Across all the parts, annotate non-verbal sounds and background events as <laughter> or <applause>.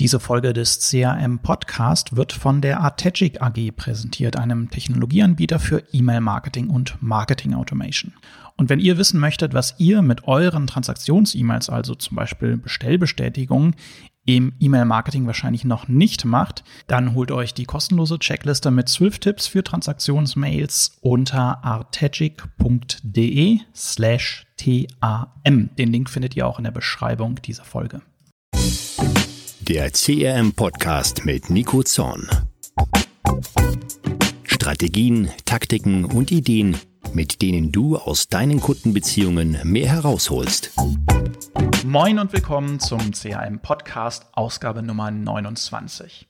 Diese Folge des CRM Podcast wird von der Artegic AG präsentiert, einem Technologieanbieter für E-Mail-Marketing und Marketing Automation. Und wenn ihr wissen möchtet, was ihr mit euren Transaktions-E-Mails, also zum Beispiel Bestellbestätigungen, im E-Mail-Marketing wahrscheinlich noch nicht macht, dann holt euch die kostenlose Checkliste mit 12 Tipps für Transaktionsmails unter artegic.de slash TAM. Den Link findet ihr auch in der Beschreibung dieser Folge. Der CRM-Podcast mit Nico Zorn. Strategien, Taktiken und Ideen, mit denen du aus deinen Kundenbeziehungen mehr herausholst. Moin und willkommen zum CRM-Podcast, Ausgabe Nummer 29.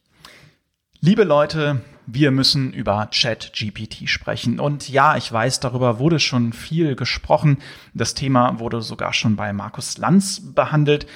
Liebe Leute, wir müssen über ChatGPT sprechen. Und ja, ich weiß, darüber wurde schon viel gesprochen. Das Thema wurde sogar schon bei Markus Lanz behandelt.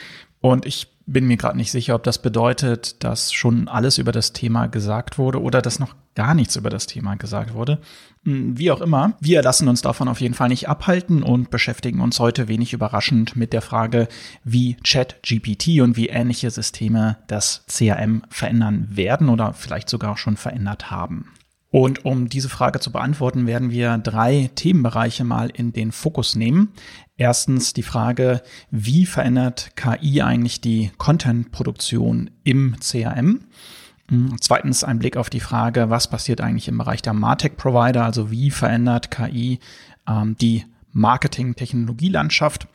Und ich bin mir gerade nicht sicher, ob das bedeutet, dass schon alles über das Thema gesagt wurde oder dass noch gar nichts über das Thema gesagt wurde. Hm, wie auch immer, wir lassen uns davon auf jeden Fall nicht abhalten und beschäftigen uns heute wenig überraschend mit der Frage, wie ChatGPT und wie ähnliche Systeme das CRM verändern werden oder vielleicht sogar schon verändert haben. Und um diese Frage zu beantworten, werden wir drei Themenbereiche mal in den Fokus nehmen. Erstens die Frage, wie verändert KI eigentlich die Content-Produktion im CRM? Hm, zweitens ein Blick auf die Frage, was passiert eigentlich im Bereich der Martech-Provider, also wie verändert KI ähm, die Marketing-Technologielandschaft?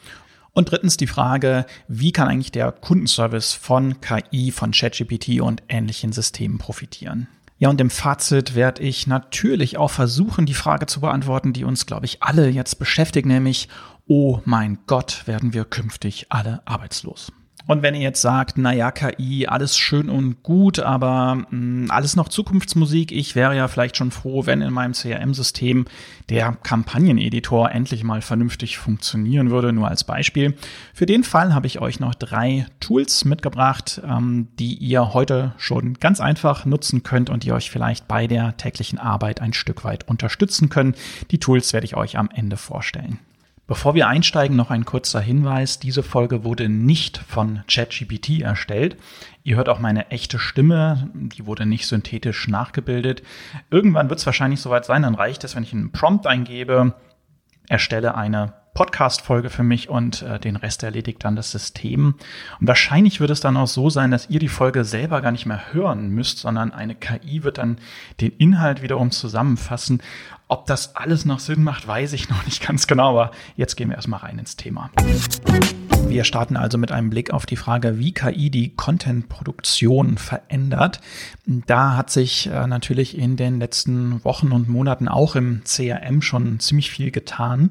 Und drittens die Frage, wie kann eigentlich der Kundenservice von KI, von ChatGPT und ähnlichen Systemen profitieren? Ja, und im Fazit werde ich natürlich auch versuchen, die Frage zu beantworten, die uns, glaube ich, alle jetzt beschäftigt, nämlich, oh mein Gott, werden wir künftig alle arbeitslos. Und wenn ihr jetzt sagt, naja, KI, alles schön und gut, aber mh, hm, alles noch Zukunftsmusik, ich wäre ja vielleicht schon froh, wenn in meinem CRM-System der Kampagneneditor endlich mal vernünftig funktionieren würde, nur als Beispiel. Für den Fall habe ich euch noch drei Tools mitgebracht, ähm, die ihr heute schon ganz einfach nutzen könnt und die euch vielleicht bei der täglichen Arbeit ein Stück weit unterstützen können. Die Tools werde ich euch am Ende vorstellen. Bevor wir einsteigen, noch ein kurzer Hinweis. Diese Folge wurde nicht von ChatGPT erstellt. Ihr hört auch meine echte Stimme, die wurde nicht synthetisch nachgebildet. Irgendwann wird es wahrscheinlich soweit sein, dann reicht es, wenn ich einen Prompt eingebe, erstelle eine Podcast-Folge für mich und äh, den Rest erledigt dann das System. Und wahrscheinlich wird es dann auch so sein, dass ihr die Folge selber gar nicht mehr hören müsst, sondern eine KI wird dann den Inhalt wiederum zusammenfassen. Ob das alles noch Sinn macht, weiß ich noch nicht ganz genau, aber jetzt gehen wir erstmal rein ins Thema. Wir starten also mit einem Blick auf die Frage, wie KI die Content-Produktion verändert. Da hat sich äh, natürlich in den letzten Wochen und Monaten auch im CRM schon ziemlich viel getan.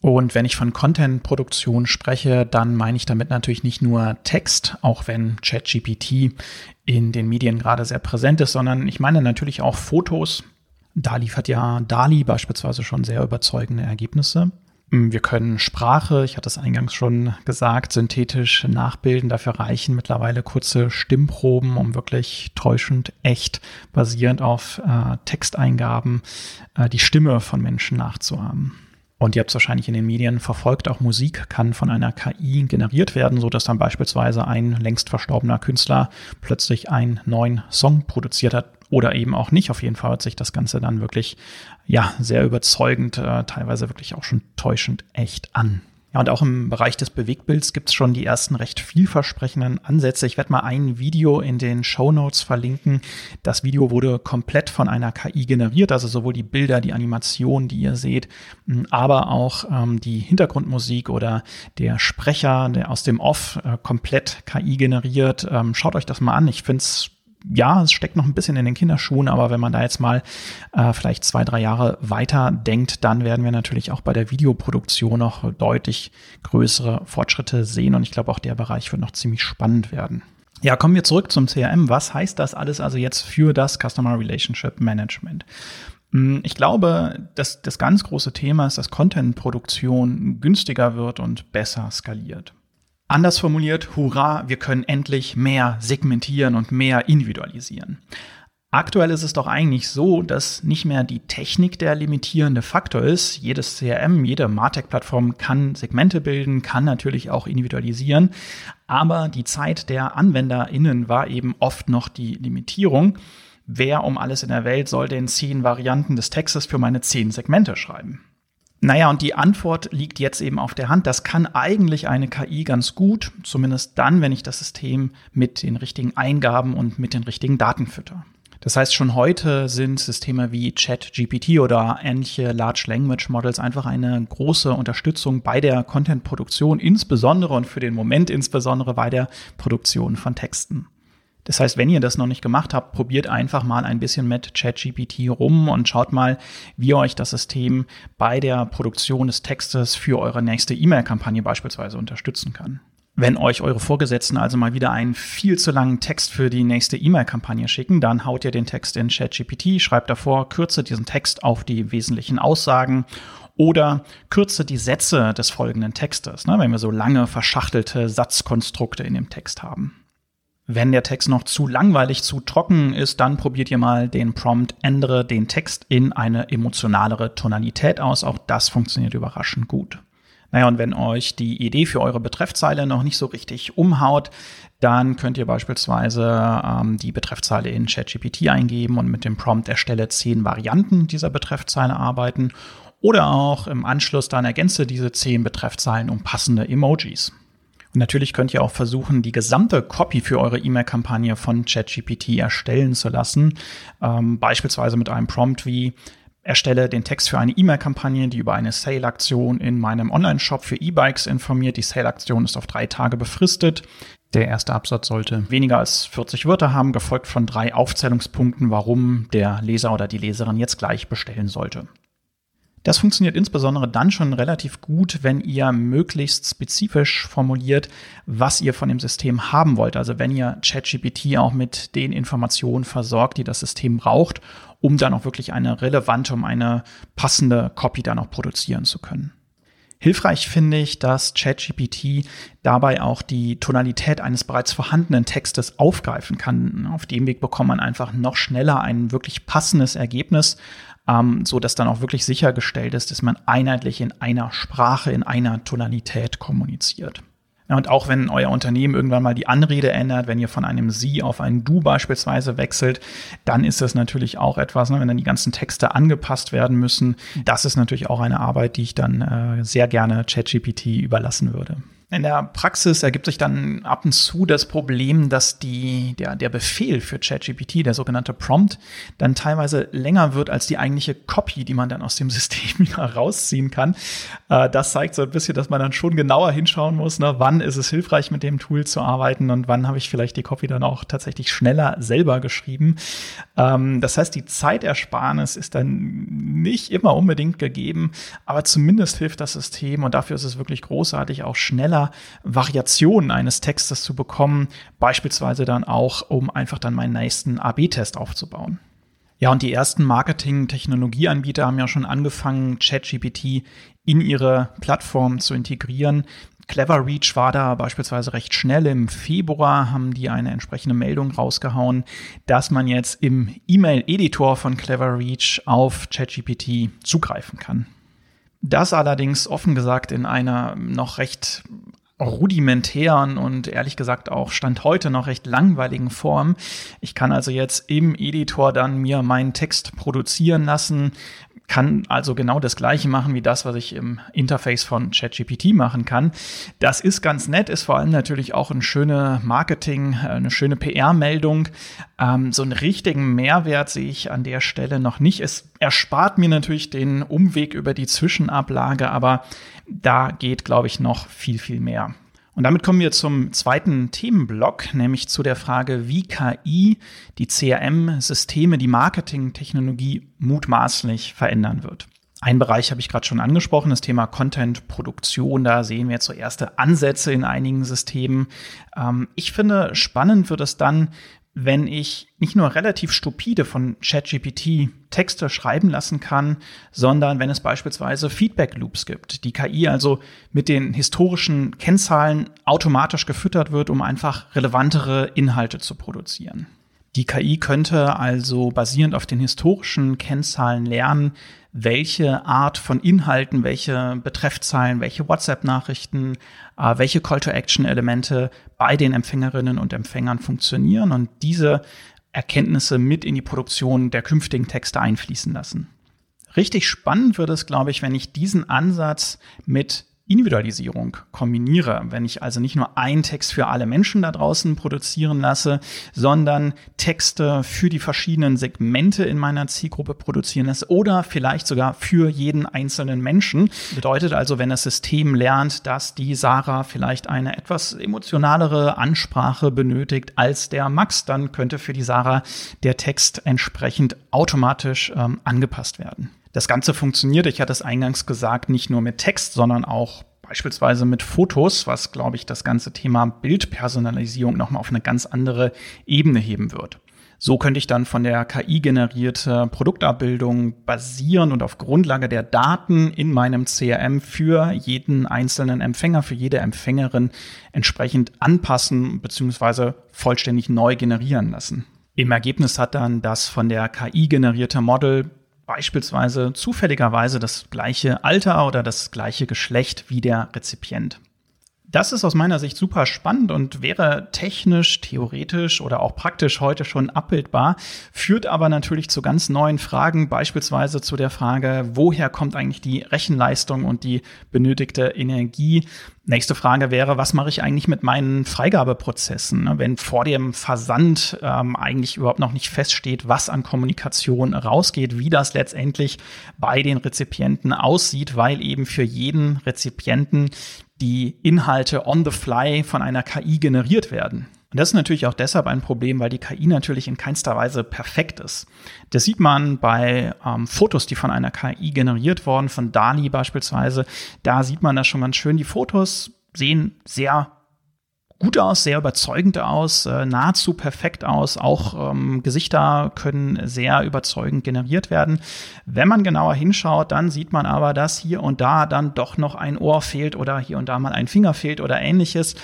Und wenn ich von Content-Produktion spreche, dann meine ich damit natürlich nicht nur Text, auch wenn ChatGPT in den Medien gerade sehr präsent ist, sondern ich meine natürlich auch Fotos, da liefert ja DALI beispielsweise schon sehr überzeugende Ergebnisse. Mm, wir können Sprache, ich hatte es eingangs schon gesagt, synthetisch nachbilden. Dafür reichen mittlerweile kurze Stimmproben, um wirklich täuschend echt basierend auf äh, Texteingaben äh, die Stimme von Menschen nachzuahmen. Und ihr habt es wahrscheinlich in den Medien verfolgt, auch Musik kann von einer KI generiert werden, so dass dann beispielsweise ein längst verstorbener Künstler plötzlich einen neuen Song produziert hat, oder eben auch nicht. Auf jeden Fall hört sich das Ganze dann wirklich, ja, sehr überzeugend, äh, teilweise wirklich auch schon täuschend echt an. Ja, und auch im Bereich des Bewegtbilds gibt es schon die ersten recht vielversprechenden Ansätze. Ich werde mal ein Video in den Show Notes verlinken. Das Video wurde komplett von einer KI generiert, also sowohl die Bilder, die Animationen, die ihr seht, aber auch ähm, die Hintergrundmusik oder der Sprecher, der aus dem Off äh, komplett KI generiert. Ähm, schaut euch das mal an. Ich finde es ja, es steckt noch ein bisschen in den Kinderschuhen, aber wenn man da jetzt mal äh, vielleicht zwei, drei Jahre weiter denkt, dann werden wir natürlich auch bei der Videoproduktion noch deutlich größere Fortschritte sehen. Und ich glaube, auch der Bereich wird noch ziemlich spannend werden. Ja, kommen wir zurück zum CRM. Was heißt das alles also jetzt für das Customer Relationship Management? Hm, ich glaube, dass das ganz große Thema ist, dass Content-Produktion günstiger wird und besser skaliert. Anders formuliert, hurra, wir können endlich mehr segmentieren und mehr individualisieren. Aktuell ist es doch eigentlich so, dass nicht mehr die Technik der limitierende Faktor ist. Jedes CRM, jede Martech-Plattform kann Segmente bilden, kann natürlich auch individualisieren. Aber die Zeit der AnwenderInnen war eben oft noch die Limitierung. Wer um alles in der Welt soll denn zehn Varianten des Textes für meine zehn Segmente schreiben? Naja, und die Antwort liegt jetzt eben auf der Hand. Das kann eigentlich eine KI ganz gut, zumindest dann, wenn ich das System mit den richtigen Eingaben und mit den richtigen Daten fütter. Das heißt, schon heute sind Systeme wie ChatGPT oder ähnliche Large Language Models einfach eine große Unterstützung bei der Content-Produktion, insbesondere und für den Moment insbesondere bei der Produktion von Texten. Das heißt, wenn ihr das noch nicht gemacht habt, probiert einfach mal ein bisschen mit ChatGPT rum und schaut mal, wie euch das System bei der Produktion des Textes für eure nächste E-Mail-Kampagne beispielsweise unterstützen kann. Wenn euch eure Vorgesetzten also mal wieder einen viel zu langen Text für die nächste E-Mail-Kampagne schicken, dann haut ihr den Text in ChatGPT, schreibt davor, kürze diesen Text auf die wesentlichen Aussagen oder kürze die Sätze des folgenden Textes, ne, wenn wir so lange verschachtelte Satzkonstrukte in dem Text haben. Wenn der Text noch zu langweilig, zu trocken ist, dann probiert ihr mal den Prompt, ändere den Text in eine emotionalere Tonalität aus. Auch das funktioniert überraschend gut. Naja, und wenn euch die Idee für eure Betreffzeile noch nicht so richtig umhaut, dann könnt ihr beispielsweise ähm, die Betreffzeile in ChatGPT eingeben und mit dem Prompt erstelle zehn Varianten dieser Betreffzeile arbeiten. Oder auch im Anschluss dann ergänze diese zehn Betreffzeilen um passende Emojis. Natürlich könnt ihr auch versuchen, die gesamte Copy für eure E-Mail-Kampagne von ChatGPT erstellen zu lassen. Ähm, beispielsweise mit einem Prompt wie erstelle den Text für eine E-Mail-Kampagne, die über eine Sale-Aktion in meinem Online-Shop für E-Bikes informiert. Die Sale-Aktion ist auf drei Tage befristet. Der erste Absatz sollte weniger als 40 Wörter haben, gefolgt von drei Aufzählungspunkten, warum der Leser oder die Leserin jetzt gleich bestellen sollte. Das funktioniert insbesondere dann schon relativ gut, wenn ihr möglichst spezifisch formuliert, was ihr von dem System haben wollt. Also wenn ihr ChatGPT auch mit den Informationen versorgt, die das System braucht, um dann auch wirklich eine relevante, um eine passende Copy dann auch produzieren zu können. Hilfreich finde ich, dass ChatGPT dabei auch die Tonalität eines bereits vorhandenen Textes aufgreifen kann. Auf dem Weg bekommt man einfach noch schneller ein wirklich passendes Ergebnis, ähm, so dass dann auch wirklich sichergestellt ist, dass man einheitlich in einer Sprache, in einer Tonalität kommuniziert. Ja, und auch wenn euer Unternehmen irgendwann mal die Anrede ändert, wenn ihr von einem Sie auf ein Du beispielsweise wechselt, dann ist das natürlich auch etwas, ne, wenn dann die ganzen Texte angepasst werden müssen. Das ist natürlich auch eine Arbeit, die ich dann äh, sehr gerne ChatGPT überlassen würde. In der Praxis ergibt sich dann ab und zu das Problem, dass die, der, der Befehl für ChatGPT, der sogenannte Prompt, dann teilweise länger wird als die eigentliche Copy, die man dann aus dem <laughs> System wieder rausziehen kann. Äh, das zeigt so ein bisschen, dass man dann schon genauer hinschauen muss, ne, wann ist es hilfreich, mit dem Tool zu arbeiten und wann habe ich vielleicht die Copy dann auch tatsächlich schneller selber geschrieben. Ähm, das heißt, die Zeitersparnis ist dann nicht immer unbedingt gegeben, aber zumindest hilft das System und dafür ist es wirklich großartig, auch schneller schneller Variationen eines Textes zu bekommen, beispielsweise dann auch, um einfach dann meinen nächsten AB-Test aufzubauen. Ja, und die ersten Marketing-Technologieanbieter haben ja schon angefangen, ChatGPT in ihre Plattform zu integrieren. Clever Reach war da beispielsweise recht schnell. Im Februar haben die eine entsprechende Meldung rausgehauen, dass man jetzt im E-Mail-Editor von Clever Reach auf ChatGPT zugreifen kann. Das allerdings offen gesagt in einer noch recht rudimentären und ehrlich gesagt auch Stand heute noch recht langweiligen Form. Ich kann also jetzt im Editor dann mir meinen Text produzieren lassen, kann also genau das gleiche machen wie das, was ich im Interface von ChatGPT machen kann. Das ist ganz nett, ist vor allem natürlich auch ein schöne Marketing, äh, eine schöne PR-Meldung. Ähm, so einen richtigen Mehrwert sehe ich an der Stelle noch nicht. Es erspart mir natürlich den Umweg über die Zwischenablage, aber da geht, glaube ich, noch viel, viel mehr. Und damit kommen wir zum zweiten Themenblock, nämlich zu der Frage, wie KI die CRM-Systeme, die Marketingtechnologie mutmaßlich verändern wird. Ein Bereich habe ich gerade schon angesprochen, das Thema Content-Produktion. Da sehen wir jetzt so erste Ansätze in einigen Systemen. Ähm, ich finde, spannend wird es dann, wenn ich nicht nur relativ stupide von ChatGPT Texte schreiben lassen kann, sondern wenn es beispielsweise Feedback Loops gibt, die KI also mit den historischen Kennzahlen automatisch gefüttert wird, um einfach relevantere Inhalte zu produzieren. Die KI könnte also basierend auf den historischen Kennzahlen lernen, welche Art von Inhalten, welche Betreffzahlen, welche WhatsApp-Nachrichten, äh, welche Call-to-Action-Elemente bei den Empfängerinnen und Empfängern funktionieren und diese Erkenntnisse mit in die Produktion der künftigen Texte einfließen lassen. Richtig spannend wird es, glaube ich, wenn ich diesen Ansatz mit Individualisierung kombiniere, wenn ich also nicht nur einen Text für alle Menschen da draußen produzieren lasse, sondern Texte für die verschiedenen Segmente in meiner Zielgruppe produzieren lasse oder vielleicht sogar für jeden einzelnen Menschen. Bedeutet also, wenn das System lernt, dass die Sarah vielleicht eine etwas emotionalere Ansprache benötigt als der Max, dann könnte für die Sarah der Text entsprechend automatisch ähm, angepasst werden. Das Ganze funktioniert, ich hatte es eingangs gesagt, nicht nur mit Text, sondern auch beispielsweise mit Fotos, was, glaube ich, das ganze Thema Bildpersonalisierung nochmal auf eine ganz andere Ebene heben wird. So könnte ich dann von der KI generierte Produktabbildung basieren und auf Grundlage der Daten in meinem CRM für jeden einzelnen Empfänger, für jede Empfängerin entsprechend anpassen bzw. vollständig neu generieren lassen. Im Ergebnis hat dann das von der KI generierte Model beispielsweise zufälligerweise das gleiche Alter oder das gleiche Geschlecht wie der Rezipient. Das ist aus meiner Sicht super spannend und wäre technisch, theoretisch oder auch praktisch heute schon abbildbar, führt aber natürlich zu ganz neuen Fragen, beispielsweise zu der Frage, woher kommt eigentlich die Rechenleistung und die benötigte Energie? Nächste Frage wäre, was mache ich eigentlich mit meinen Freigabeprozessen, ne, wenn vor dem Versand ähm, eigentlich überhaupt noch nicht feststeht, was an Kommunikation rausgeht, wie das letztendlich bei den Rezipienten aussieht, weil eben für jeden Rezipienten die Inhalte on the fly von einer KI generiert werden. Und das ist natürlich auch deshalb ein Problem, weil die KI natürlich in keinster Weise perfekt ist. Das sieht man bei ähm, Fotos, die von einer KI generiert wurden, von Dali beispielsweise. Da sieht man das schon ganz schön. Die Fotos sehen sehr gut aus, sehr überzeugend aus, äh, nahezu perfekt aus. Auch ähm, Gesichter können sehr überzeugend generiert werden. Wenn man genauer hinschaut, dann sieht man aber, dass hier und da dann doch noch ein Ohr fehlt oder hier und da mal ein Finger fehlt oder ähnliches.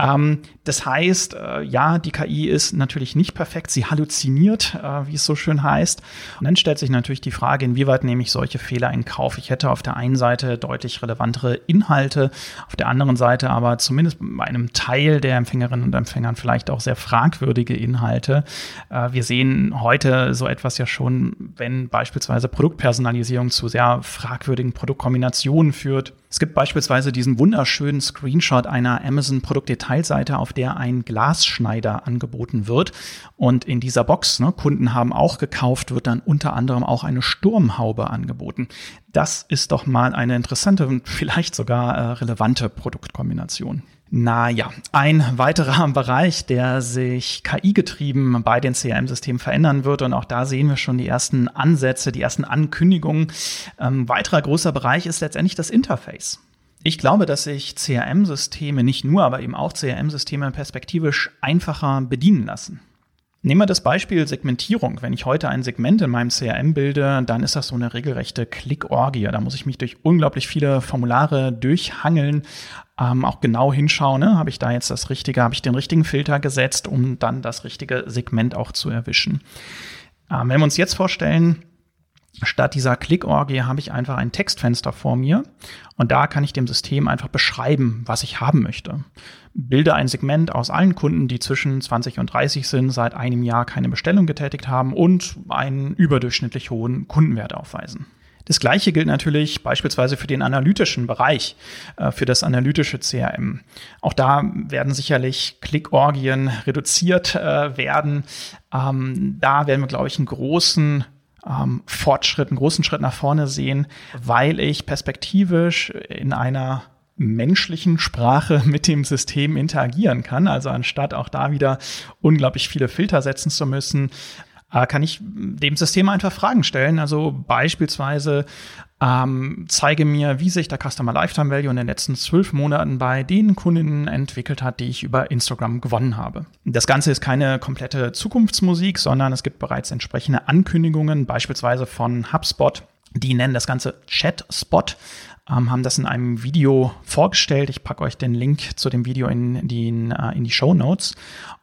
Ähm, das heißt, äh, ja, die KI ist natürlich nicht perfekt, sie halluziniert, äh, wie es so schön heißt. Und dann stellt sich natürlich die Frage, inwieweit nehme ich solche Fehler in Kauf? Ich hätte auf der einen Seite deutlich relevantere Inhalte, auf der anderen Seite aber zumindest bei einem Teil der Empfängerinnen und Empfängern vielleicht auch sehr fragwürdige Inhalte. Äh, wir sehen heute so etwas ja schon, wenn beispielsweise Produktpersonalisierung zu sehr fragwürdigen Produktkombinationen führt. Es gibt beispielsweise diesen wunderschönen Screenshot einer Amazon Produktdetailseite, auf der ein Glasschneider angeboten wird. Und in dieser Box, ne, Kunden haben auch gekauft, wird dann unter anderem auch eine Sturmhaube angeboten. Das ist doch mal eine interessante und vielleicht sogar äh, relevante Produktkombination. Naja, ein weiterer <laughs> Bereich, der sich KI-getrieben bei den CRM-Systemen verändern wird. Und auch da sehen wir schon die ersten Ansätze, die ersten Ankündigungen. Ähm, weiterer großer Bereich ist letztendlich das Interface. Ich glaube, dass sich CRM-Systeme nicht nur, aber eben auch CRM-Systeme perspektivisch einfacher bedienen lassen. Nehmen wir das Beispiel Segmentierung. Wenn ich heute ein Segment in meinem CRM bilde, dann ist das so eine regelrechte Klickorgie. Da muss ich mich durch unglaublich viele Formulare durchhangeln, ähm, auch genau hinschauen, ne? habe ich da jetzt das Richtige, habe ich den richtigen Filter gesetzt, um dann das richtige Segment auch zu erwischen. Ähm, wenn wir uns jetzt vorstellen, Statt dieser Klickorgie habe ich einfach ein Textfenster vor mir und da kann ich dem System einfach beschreiben, was ich haben möchte. Bilde ein Segment aus allen Kunden, die zwischen 20 und 30 sind, seit einem Jahr keine Bestellung getätigt haben und einen überdurchschnittlich hohen Kundenwert aufweisen. Das gleiche gilt natürlich beispielsweise für den analytischen Bereich, äh, für das analytische CRM. Auch da werden sicherlich Klickorgien reduziert äh, werden. Ähm, da werden wir, glaube ich, einen großen ähm, Fortschritt, einen großen Schritt nach vorne sehen, weil ich perspektivisch in einer menschlichen Sprache <laughs> mit dem System interagieren kann. Also anstatt auch da wieder unglaublich viele Filter setzen zu müssen, äh, kann ich dem System einfach Fragen stellen. Also beispielsweise ähm, zeige mir, wie sich der Customer Lifetime Value in den letzten zwölf Monaten bei den Kundinnen entwickelt hat, die ich über Instagram gewonnen habe. Das Ganze ist keine komplette Zukunftsmusik, sondern es gibt bereits entsprechende Ankündigungen, beispielsweise von HubSpot, Die nennen das Ganze Chat-Spot, ähm, haben das in einem Video vorgestellt. Ich packe euch den Link zu dem Video in die, äh, in die Show Notes.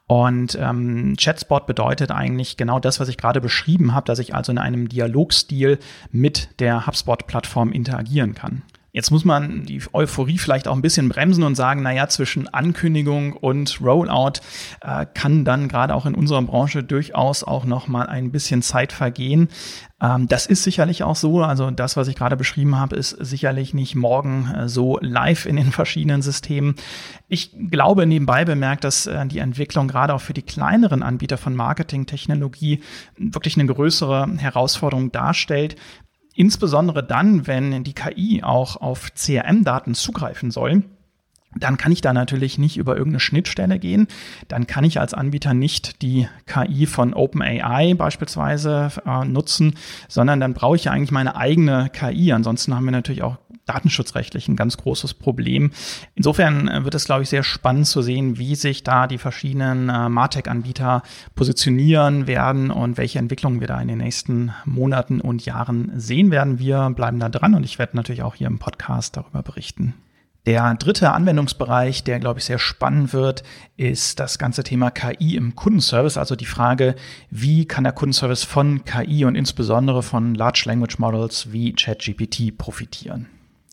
Und ähm, Chatspot bedeutet eigentlich genau das, was ich gerade beschrieben habe, dass ich also in einem Dialogstil mit der HubSpot-Plattform interagieren kann. Jetzt muss man die Euphorie vielleicht auch ein bisschen bremsen und sagen, naja, zwischen Ankündigung und Rollout äh, kann dann gerade auch in unserer Branche durchaus auch noch mal ein bisschen Zeit vergehen. Ähm, das ist sicherlich auch so. Also das, was ich gerade beschrieben habe, ist sicherlich nicht morgen äh, so live in den <laughs> verschiedenen Systemen. Ich glaube nebenbei bemerkt, dass äh, die Entwicklung gerade auch für die kleineren Anbieter von Marketingtechnologie wirklich eine größere Herausforderung darstellt, Insbesondere dann, wenn die KI auch auf CRM-Daten zugreifen soll, dann kann ich da natürlich nicht über irgendeine Schnittstelle gehen. Dann kann ich als Anbieter nicht die KI von OpenAI beispielsweise äh, nutzen, sondern dann brauche ich ja eigentlich meine eigene KI. Ansonsten haben wir natürlich auch datenschutzrechtlich ein ganz großes Problem. Insofern äh, wird es, glaube ich, sehr spannend zu sehen, wie sich da die verschiedenen äh, Martech-Anbieter positionieren werden und welche Entwicklungen wir da in den nächsten Monaten und Jahren sehen werden. Wir bleiben da dran und ich werde natürlich auch hier im Podcast darüber berichten. Der dritte Anwendungsbereich, der, glaube ich, sehr spannend wird, ist das ganze Thema KI im Kundenservice. Also die Frage, wie kann der Kundenservice von KI und insbesondere von Large Language Models wie ChatGPT profitieren?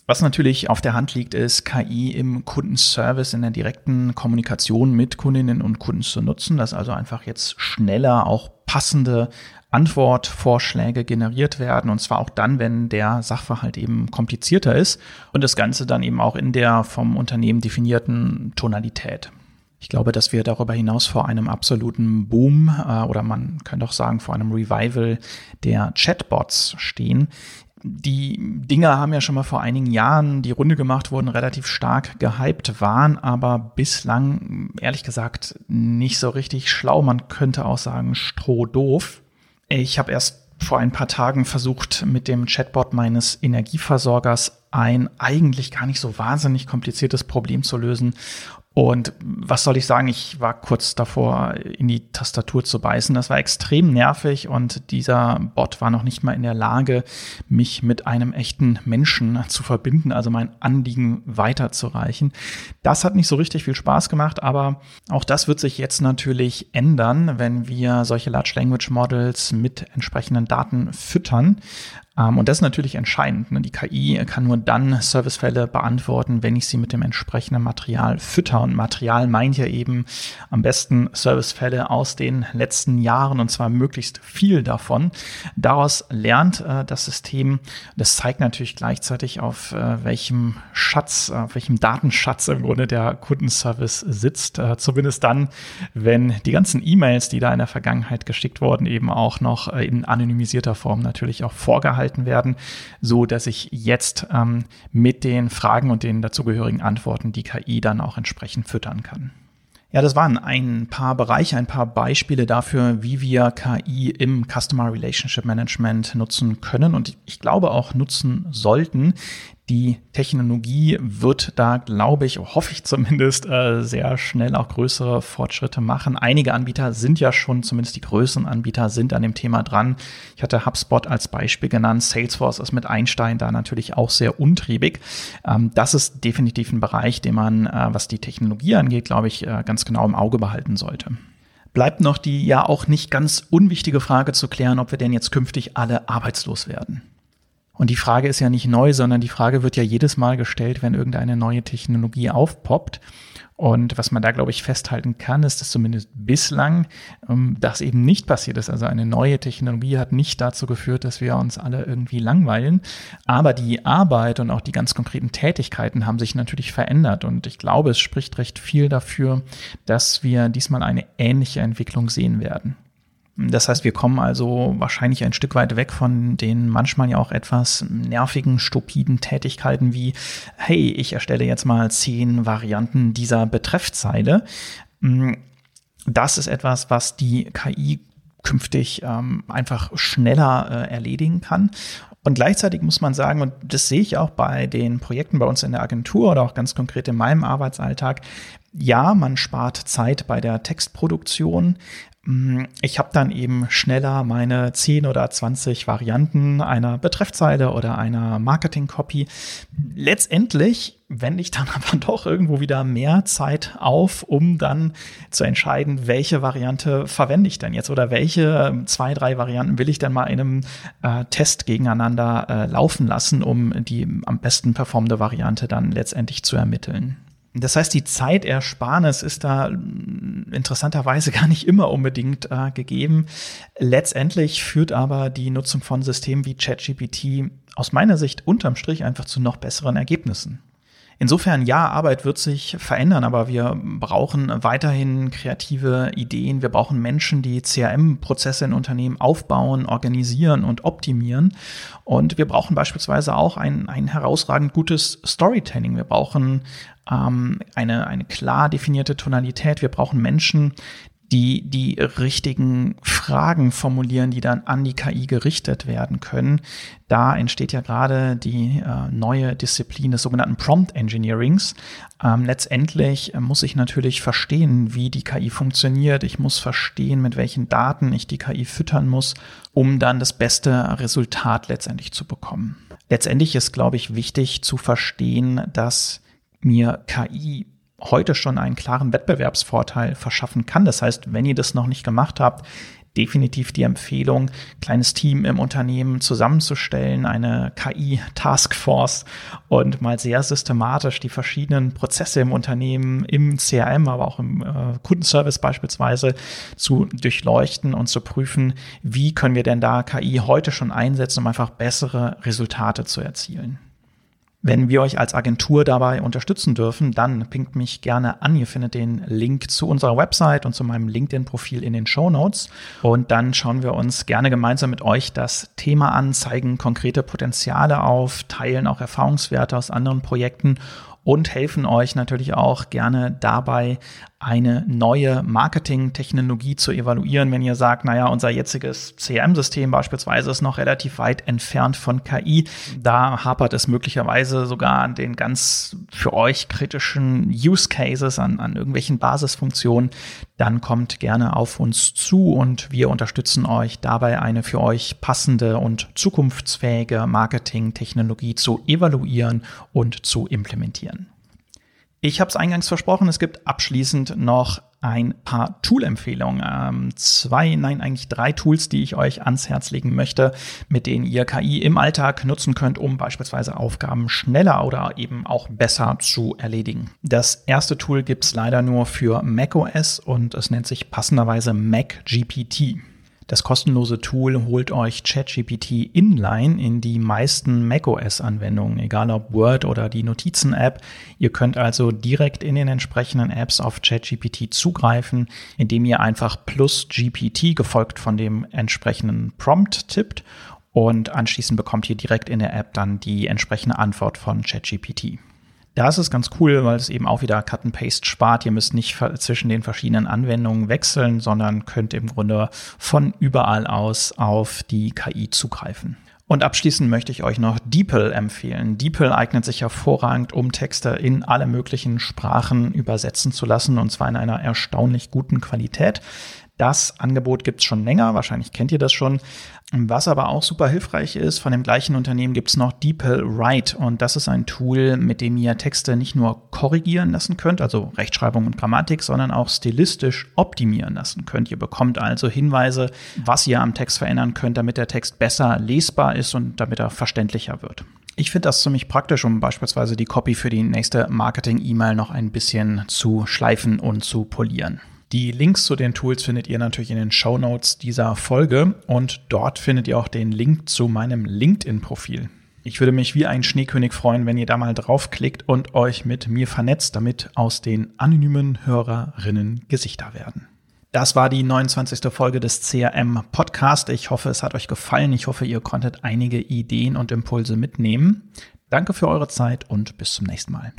Was natürlich auf der Hand liegt, ist KI im Kundenservice in der direkten Kommunikation mit Kundinnen und Kunden zu nutzen, dass also einfach jetzt schneller auch passende Antwortvorschläge generiert werden und zwar auch dann, wenn der Sachverhalt eben komplizierter ist und das Ganze dann eben auch in der vom Unternehmen definierten Tonalität. Ich glaube, dass wir darüber hinaus vor einem absoluten Boom äh, oder man könnte auch sagen vor einem Revival der Chatbots stehen, die Dinger haben ja schon mal vor einigen Jahren die Runde gemacht, wurden relativ stark gehypt, waren aber bislang, ehrlich gesagt, nicht so richtig schlau. Man könnte auch sagen, strohdoof. Ich habe erst vor ein paar Tagen versucht, mit dem Chatbot meines Energieversorgers ein eigentlich gar nicht so wahnsinnig kompliziertes Problem zu lösen und was soll ich sagen, ich war kurz davor, in die Tastatur zu beißen. Das war extrem nervig und dieser Bot war noch nicht mal in der Lage, mich mit einem echten Menschen zu verbinden, also mein Anliegen weiterzureichen. Das hat nicht so richtig viel Spaß gemacht, aber auch das wird sich jetzt natürlich ändern, wenn wir solche Large Language Models mit entsprechenden Daten füttern. Ähm, und das ist natürlich entscheidend. Ne? Die KI kann nur dann Servicefälle beantworten, wenn ich sie mit dem entsprechenden Material fütter. Und Material meint ja eben am besten Servicefälle aus den letzten Jahren und zwar möglichst viel davon. Daraus lernt äh, das System. Das zeigt natürlich gleichzeitig, auf äh, welchem Schatz, auf welchem Datenschatz im Grunde der Kundenservice sitzt. Äh, zumindest dann, wenn die ganzen E-Mails, die da in der Vergangenheit geschickt wurden, eben auch noch in anonymisierter Form natürlich auch vorgehalten gehalten werden, so dass ich jetzt ähm, mit den Fragen und den dazugehörigen Antworten die KI dann auch entsprechend füttern kann. Ja, das waren ein paar Bereiche, ein paar Beispiele dafür, wie wir KI im Customer Relationship Management nutzen können und ich glaube auch nutzen sollten. Die Technologie wird da, glaube ich, hoffe ich zumindest, äh, sehr schnell auch größere Fortschritte machen. Einige Anbieter sind ja schon, zumindest die größeren Anbieter sind an dem Thema dran. Ich hatte HubSpot als Beispiel genannt. Salesforce ist mit Einstein da natürlich auch sehr untriebig. Ähm, das ist definitiv ein Bereich, den man, äh, was die Technologie angeht, glaube ich, äh, ganz genau im Auge behalten sollte bleibt noch die ja auch nicht ganz unwichtige Frage zu klären, ob wir denn jetzt künftig alle arbeitslos werden. Und die Frage ist ja nicht neu, sondern die Frage wird ja jedes Mal gestellt, wenn irgendeine neue Technologie aufpoppt. Und was man da, glaube ich, festhalten kann, ist, dass zumindest bislang ähm, das eben nicht passiert ist. Also eine neue Technologie hat nicht dazu geführt, dass wir uns alle irgendwie langweilen. Aber die Arbeit und auch die ganz konkreten Tätigkeiten haben sich natürlich verändert. Und ich glaube, es spricht recht viel dafür, dass wir diesmal eine ähnliche Entwicklung sehen werden. Das heißt, wir kommen also wahrscheinlich ein Stück weit weg von den manchmal ja auch etwas nervigen, stupiden Tätigkeiten wie, hey, ich erstelle jetzt mal zehn Varianten dieser Betreffzeile. Das ist etwas, was die KI künftig ähm, einfach schneller äh, erledigen kann. Und gleichzeitig muss man sagen, und das sehe ich auch bei den Projekten bei uns in der Agentur oder auch ganz konkret in meinem Arbeitsalltag, ja, man spart Zeit bei der Textproduktion, Mm, ich habe dann eben schneller meine 10 oder 20 Varianten einer Betreffzeile oder einer Marketing-Copy. Letztendlich wende ich dann <laughs> aber doch irgendwo wieder mehr Zeit auf, um dann zu entscheiden, welche Variante verwende ich denn jetzt oder welche ähm, zwei, drei Varianten will ich denn mal in einem äh, Test gegeneinander äh, laufen lassen, um die am besten performende Variante dann letztendlich zu ermitteln. Das heißt, die Zeitersparnis ist da mm, interessanterweise <laughs> gar nicht immer unbedingt äh, gegeben. Letztendlich führt aber die Nutzung von Systemen wie ChatGPT aus meiner Sicht unterm Strich einfach zu noch besseren Ergebnissen. Insofern, ja, Arbeit wird sich verändern, aber wir brauchen weiterhin kreative Ideen. Wir brauchen Menschen, die CRM-Prozesse in Unternehmen aufbauen, organisieren und optimieren. Und wir brauchen beispielsweise auch ein, ein herausragend gutes Storytelling. Wir brauchen ähm, eine, eine klar definierte Tonalität. Wir brauchen Menschen, die die richtigen Fragen formulieren, die dann an die KI gerichtet werden können. Da entsteht ja gerade die äh, neue Disziplin des sogenannten Prompt Engineerings. Ähm, letztendlich äh, muss ich natürlich verstehen, wie die KI funktioniert. Ich muss verstehen, mit welchen Daten ich die KI füttern muss, um dann das beste Resultat letztendlich zu bekommen. Letztendlich ist, glaube ich, wichtig zu verstehen, dass mir KI heute schon einen klaren Wettbewerbsvorteil verschaffen kann. Das heißt, wenn ihr das noch nicht gemacht habt, definitiv die Empfehlung, kleines Team im Unternehmen zusammenzustellen, eine KI-Taskforce und mal sehr systematisch die verschiedenen Prozesse im Unternehmen, im CRM, aber auch im äh, Kundenservice beispielsweise zu durchleuchten und zu prüfen, wie können wir denn da KI heute schon einsetzen, um einfach bessere Resultate zu erzielen. Wenn wir euch als Agentur dabei unterstützen dürfen, dann pinkt mich gerne an. Ihr findet den Link zu unserer Website und zu meinem LinkedIn-Profil in den Show Notes. Und dann schauen wir uns gerne gemeinsam mit euch das Thema an, zeigen konkrete Potenziale auf, teilen auch Erfahrungswerte aus anderen Projekten und helfen euch natürlich auch gerne dabei, eine neue Marketing-Technologie zu evaluieren, wenn ihr sagt, naja, unser jetziges CRM-System beispielsweise ist noch relativ weit entfernt von KI. Da hapert es möglicherweise sogar an den ganz für euch kritischen Use Cases, an, an irgendwelchen Basisfunktionen. Dann kommt gerne auf uns zu und wir unterstützen euch dabei, eine für euch passende und zukunftsfähige Marketing-Technologie zu evaluieren und zu implementieren. Ich habe es eingangs versprochen, es gibt abschließend noch ein paar Tool-Empfehlungen. Ähm, zwei, nein, eigentlich drei Tools, die ich euch ans Herz legen möchte, mit denen ihr KI im Alltag nutzen könnt, um beispielsweise Aufgaben schneller oder eben auch besser zu erledigen. Das erste Tool gibt's leider nur für macOS und es nennt sich passenderweise MacGPT. Das kostenlose Tool holt euch ChatGPT inline in die meisten macOS-Anwendungen, egal ob Word oder die Notizen-App. Ihr könnt also direkt in den entsprechenden Apps auf ChatGPT zugreifen, indem ihr einfach plus GPT gefolgt von dem entsprechenden Prompt tippt und anschließend bekommt ihr direkt in der App dann die entsprechende Antwort von ChatGPT. Da ist es ganz cool, weil es eben auch wieder Cut and Paste spart. Ihr müsst nicht zwischen den verschiedenen Anwendungen wechseln, sondern könnt im Grunde von überall aus auf die KI zugreifen. Und abschließend möchte ich euch noch DeepL empfehlen. DeepL eignet sich hervorragend, um Texte in alle möglichen Sprachen übersetzen zu lassen, und zwar in einer erstaunlich guten Qualität. Das Angebot gibt's schon länger, wahrscheinlich kennt ihr das schon. Was aber auch super hilfreich ist, von dem gleichen Unternehmen gibt's noch DeepL Write und das ist ein Tool, mit dem ihr Texte nicht nur korrigieren lassen könnt, also Rechtschreibung und Grammatik, sondern auch stilistisch optimieren lassen könnt. Ihr bekommt also Hinweise, was ihr am Text verändern könnt, damit der Text besser lesbar ist und damit er verständlicher wird. Ich finde das ziemlich praktisch, um beispielsweise die Copy für die nächste Marketing-E-Mail noch ein bisschen zu schleifen und zu polieren. Die Links zu den Tools findet ihr natürlich in den Show Notes dieser Folge und dort findet ihr auch den Link zu meinem LinkedIn-Profil. Ich würde mich wie ein Schneekönig freuen, wenn ihr da mal draufklickt und euch mit mir vernetzt, damit aus den anonymen Hörerinnen Gesichter werden. Das war die 29. Folge des CRM Podcast. Ich hoffe, es hat euch gefallen. Ich hoffe, ihr konntet einige Ideen und Impulse mitnehmen. Danke für eure Zeit und bis zum nächsten Mal.